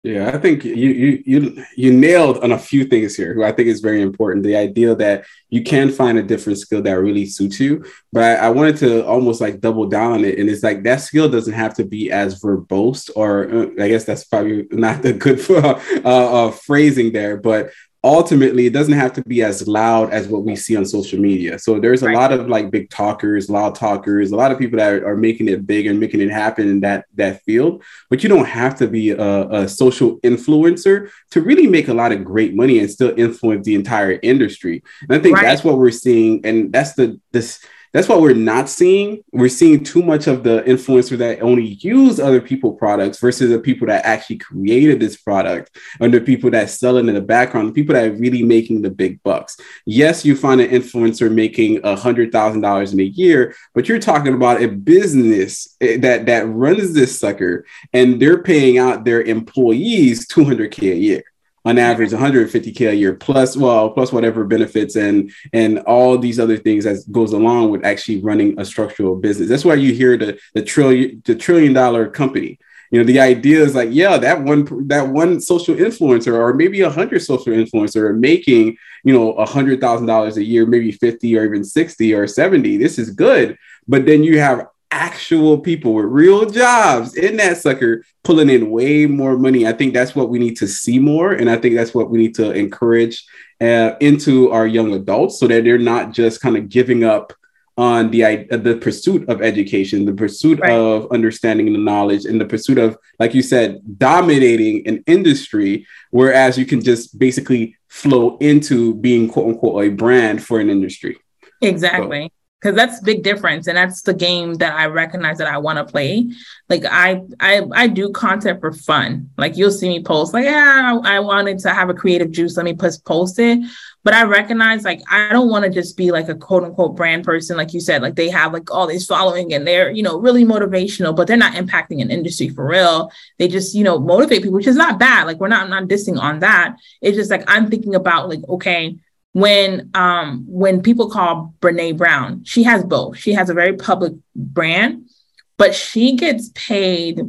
Yeah, I think you you you you nailed on a few things here. Who I think is very important. The idea that you can find a different skill that really suits you. But I, I wanted to almost like double down on it, and it's like that skill doesn't have to be as verbose, or uh, I guess that's probably not the good uh, uh, phrasing there. But ultimately it doesn't have to be as loud as what we see on social media so there's a right. lot of like big talkers loud talkers a lot of people that are, making it big and making it happen in that that field but you don't have to be a, a social influencer to really make a lot of great money and still influence the entire industry and i think right. that's what we're seeing and that's the this that's what we're not seeing. We're seeing too much of the influencer that only use other people products versus the people that actually created this product and the people that sell it in the background, the people that are really making the big bucks. Yes, you find an influencer making a hundred thousand dollars in a year, but you're talking about a business eh, that that runs this sucker and they're paying out their employees 200k a year on average 150k a year plus well plus whatever benefits and and all these other things that goes along with actually running a structural business. That's why you hear the the trillion the trillion dollar company. You know the idea is like yeah that one that one social influencer or maybe a hundred social influencer making you know a hundred thousand dollars a year maybe 50 or even 60 or 70 this is good. But then you have actual people with real jobs in that sucker pulling in way more money. I think that's what we need to see more. And I think that's what we need to encourage uh, into our young adults so that they're not just kind of giving up on the uh, the pursuit of education, the pursuit right. of understanding the knowledge, and the pursuit of, like you said, dominating an industry. Whereas you can just basically flow into being quote unquote a brand for an industry. Exactly because that's big difference and that's the game that i recognize that i want to play. Like I, I i do content for fun. Like you'll see me post like yeah i wanted to have a creative juice let me post post it. But i recognize like i don't want to just be like a quote unquote brand person like you said like they have like all this following and they're you know really motivational but they're not impacting an industry for real. They just you know motivate people which is not bad. Like we're not I'm not dissing on that. It's just like i'm thinking about like okay when um when people call Brene Brown, she has both. She has a very public brand, but she gets paid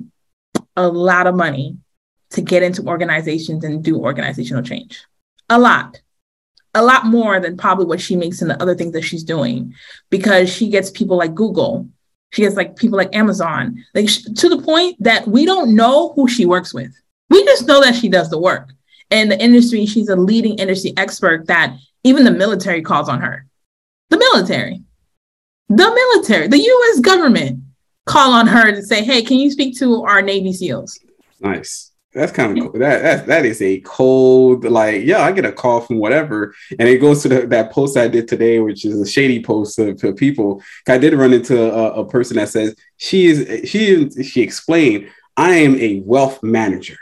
a lot of money to get into organizations and do organizational change. A lot. A lot more than probably what she makes in the other things that she's doing because she gets people like Google. She gets like people like Amazon, like to the point that we don't know who she works with. We just know that she does the work. And the industry, she's a leading industry expert that even the military calls on her. The military, the military, the US government call on her to say, hey, can you speak to our Navy SEALs? Nice. That's kind of cool. That, that that is a cold like yeah. I get a call from whatever, and it goes to the, that post I did today, which is a shady post to, people. I did run into a, a person that says she is she she explained I am a wealth manager.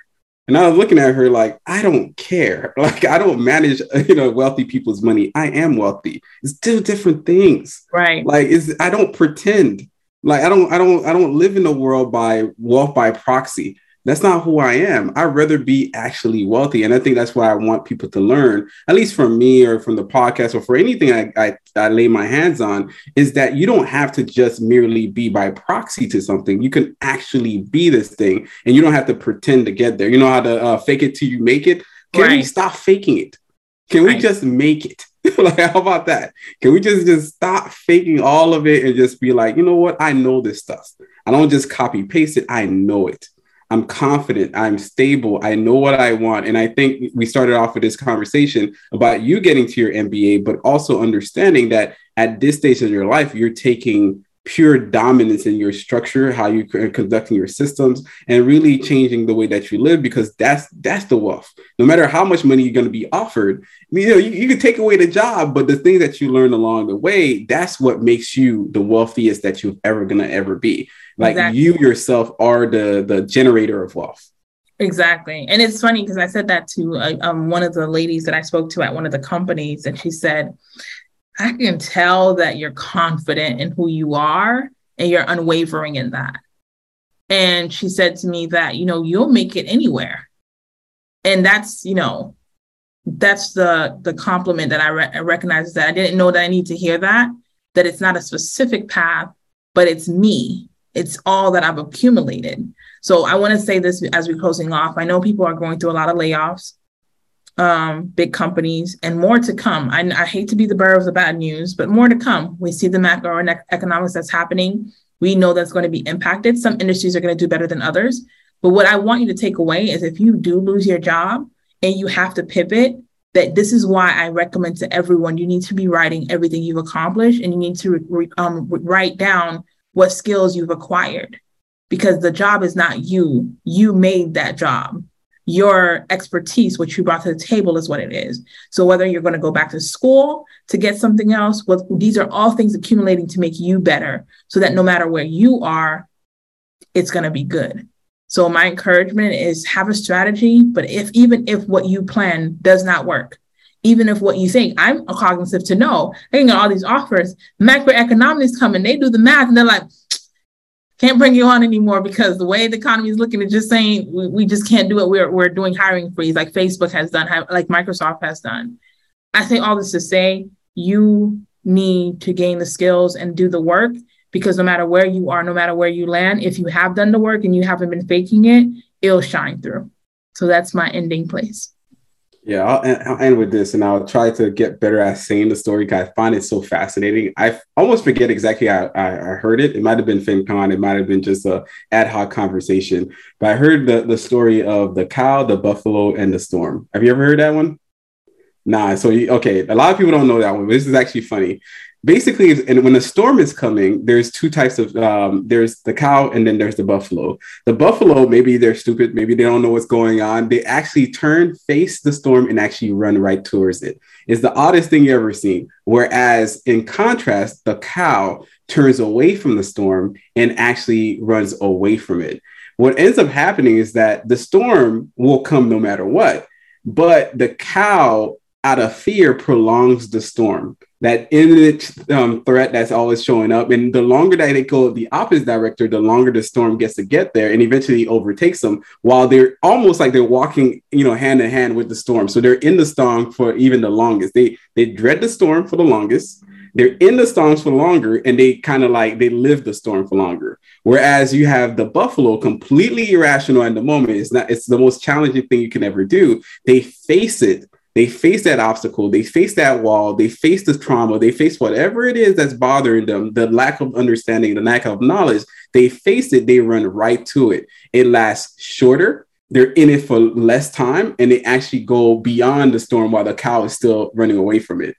And I was looking at her like, I don't care. Like, I don't manage, you know, wealthy people's money. I am wealthy. It's two different things. Right. Like, it's, I don't pretend. Like, I don't, I don't, I don't live in the world by wealth by proxy. That's not who I am. I'd rather be actually wealthy. And I think that's why I want people to learn, at least from me or from the podcast or for anything I, I, I lay my hands on, is that you don't have to just merely be by proxy to something. You can actually be this thing and you don't have to pretend to get there. You know how to uh, fake it till you make it? Can right. we stop faking it? Can we just make it? like, how about that? Can we just just stop faking all of it and just be like, you know what? I know this stuff. I don't just copy paste it. I know it. I'm confident, I'm stable, I know what I want. And I think we started off with this conversation about you getting to your MBA, but also understanding that at this stage of your life, you're taking pure dominance in your structure, how you are conducting your systems, and really changing the way that you live because that's that's the wealth. No matter how much money you're going to be offered, you know, you, you can take away the job, but the things that you learn along the way, that's what makes you the wealthiest that you're ever gonna ever be. Like exactly. you yourself are the the generator of wealth. Exactly. And it's funny because I said that to uh, um, one of the ladies that I spoke to at one of the companies, and she said, I can tell that you're confident in who you are and you're unwavering in that. And she said to me that, you know, you'll make it anywhere. And that's, you know, that's the the compliment that I, re- I recognize that I didn't know that I need to hear that, that it's not a specific path, but it's me. It's all that I've accumulated. So I want to say this as we're closing off. I know people are going through a lot of layoffs um, big companies, and more to come. I, I hate to be the bearer of the bad news, but more to come. We see the macroeconomics that's happening. We know that's going to be impacted. Some industries are going to do better than others. But what I want you to take away is if you do lose your job and you have to pivot, that this is why I recommend to everyone you need to be writing everything you've accomplished and you need to um, write down what skills you've acquired because the job is not you. You made that job your expertise, what you brought to the table, is what it is. So whether you're going to go back to school to get something else, what these are all things accumulating to make you better, so that no matter where you are, it's going to be good. So my encouragement is have a strategy, but if even if what you plan does not work, even if what you think, I'm cognizant to know I can get all these offers, macroeconomics come and they do the math and they're like, can't bring you on anymore because the way the economy is looking, it's just saying we, we just can't do it. We're, we're doing hiring freeze like Facebook has done, like Microsoft has done. I say all this to say you need to gain the skills and do the work because no matter where you are, no matter where you land, if you have done the work and you haven't been faking it, it'll shine through. So that's my ending place. Yeah, I'll, I'll, end with this, and I'll try to get better at saying the story because I find it so fascinating. I almost forget exactly how I, I heard it. It might have been FinCon, it might have been just a ad hoc conversation, but I heard the the story of the cow, the buffalo, and the storm. Have you ever heard that one? Nah. So okay, a lot of people don't know that one, but this is actually funny basically and when a storm is coming there's two types of um, there's the cow and then there's the buffalo. The buffalo maybe they're stupid maybe they don't know what's going on. They actually turn face the storm and actually run right towards it. It's the oddest thing you ever seen. Whereas in contrast the cow turns away from the storm and actually runs away from it. What ends up happening is that the storm will come no matter what but the cow out of fear prolongs the storm that imminent um, threat that's always showing up. And the longer that they go the opposite director, the longer the storm gets to get there and eventually overtakes them while they're almost like they're walking, you know, hand in hand with the storm. So they're in the storm for even the longest. They they dread the storm for the longest. They're in the storms for longer and they kind of like they live the storm for longer. Whereas you have the buffalo completely irrational in the moment. It's not, it's the most challenging thing you can ever do. They face it they face that obstacle, they face that wall, they face the trauma, they face whatever it is that's bothering them, the lack of understanding, the lack of knowledge, they face it, they run right to it. It lasts shorter, they're in it for less time, and they actually go beyond the storm while the cow is still running away from it.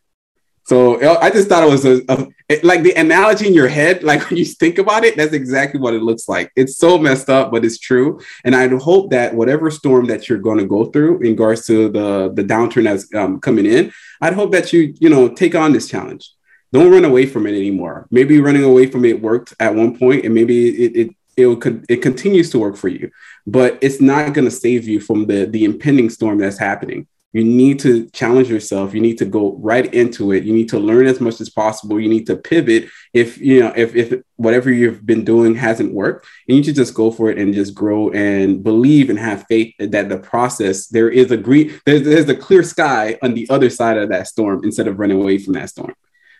So I just thought it was a, a, like the analogy in your head, like when you think about it, that's exactly what it looks like. It's so messed up, but it's true. And I hope that whatever storm that you're going to go through in regards to the the downturn that's um, coming in, I'd hope that you you know take on this challenge. Don't run away from it anymore. Maybe running away from it worked at one point, and maybe it it it, it continues to work for you, but it's not going to save you from the the impending storm that's happening. You need to challenge yourself. You need to go right into it. You need to learn as much as possible. You need to pivot if you know if if whatever you've been doing hasn't worked. You need to just go for it and just grow and believe and have faith that the process there is a green there's there's a clear sky on the other side of that storm instead of running away from that storm.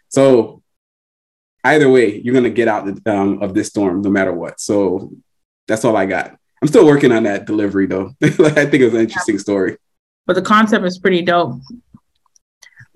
So either way, you're gonna get out um, of this storm no matter what. So that's all I got. I'm still working on that delivery though. I think it was an interesting story but the concept is pretty dope.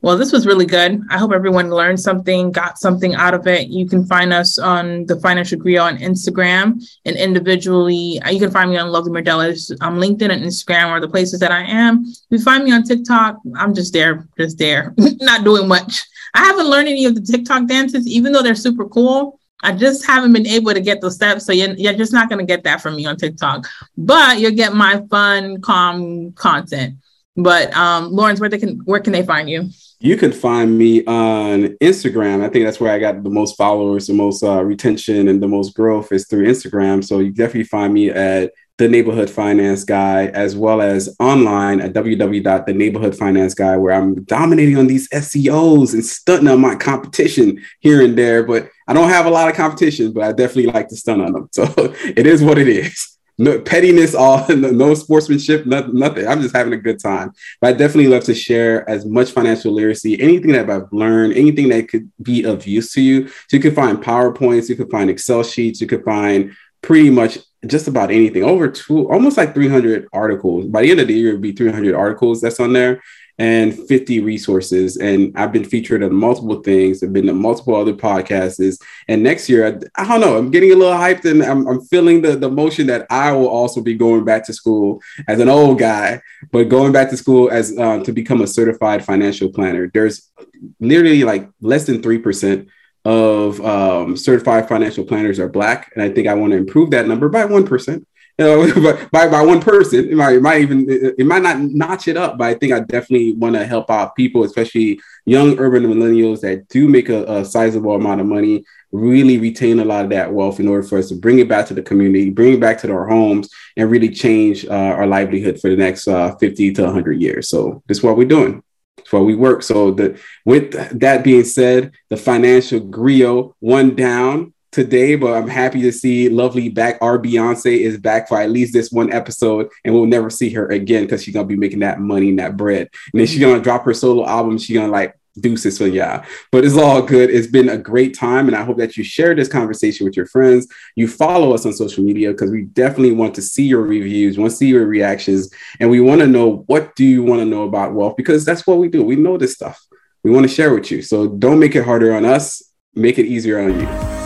Well, this was really good. I hope everyone learned something, got something out of it. You can find us on the Financial Griot on Instagram and individually. Uh, you can find me on Lovely Merdelis. I'm um, LinkedIn and Instagram or the places that I am. You find me on TikTok. I'm just there, just there, not doing much. I haven't learned any of the TikTok dances, even though they're super cool. I just haven't been able to get the steps. So you're, you're just not going to get that from me on TikTok, but you'll get my fun, calm content. But um, Lawrence, where they can where can they find you? You can find me on Instagram. I think that's where I got the most followers, the most uh, retention, and the most growth is through Instagram. So you definitely find me at the Neighborhood Finance Guy, as well as online at www.theneighborhoodfinance guy, where I'm dominating on these SEOs and stunting on my competition here and there. But I don't have a lot of competition, but I definitely like to stun on them. So it is what it is. No pettiness, all no sportsmanship, nothing. I'm just having a good time. But I definitely love to share as much financial literacy, anything that I've learned, anything that could be of use to you. So you can find PowerPoints, you can find Excel sheets, you could find pretty much just about anything over two almost like 300 articles by the end of the year it'd be 300 articles that's on there and 50 resources. And i've been featured on multiple things. I've been to multiple other podcasts. And next year I, I, don't know i'm getting a little hyped and I'm, I'm feeling the, the motion that i will also be going back to school as an old guy but going back to school as um, to become a certified financial planner. There's nearly like less than 3% of um, certified financial planners are black, and I think I want to improve that number by one percent. You know, by by one person, it might, it might even it, might not notch it up, but I think I definitely want to help out people, especially young urban millennials that do make a, a sizable amount of money, really retain a lot of that wealth in order for us to bring it back to the community, bring it back to our homes, and really change uh, our livelihood for the next uh, 50 to 100 years. So this is what we're doing. That's why we work. So the with that being said, the financial griot one down today, but I'm happy to see lovely back. Our Beyonce is back for at least this one episode, and we'll never see her again because she's gonna be making that money and that bread. And then she's gonna drop her solo album. She's gonna like deuces for yeah but it's all good. It's been a great time and i hope that you share this conversation with your friends. You follow us on social media because we definitely want to see your reviews want to see your reactions and we want to know what do you want to know about wealth? Because that's what we do. We know this stuff. We want to share with you. So don't make it harder on us. Make it easier on you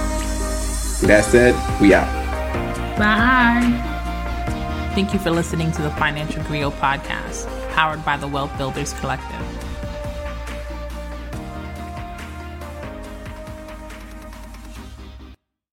that said we out. Bye. Thank you for listening to the financial griot podcast powered by the wealth builders collective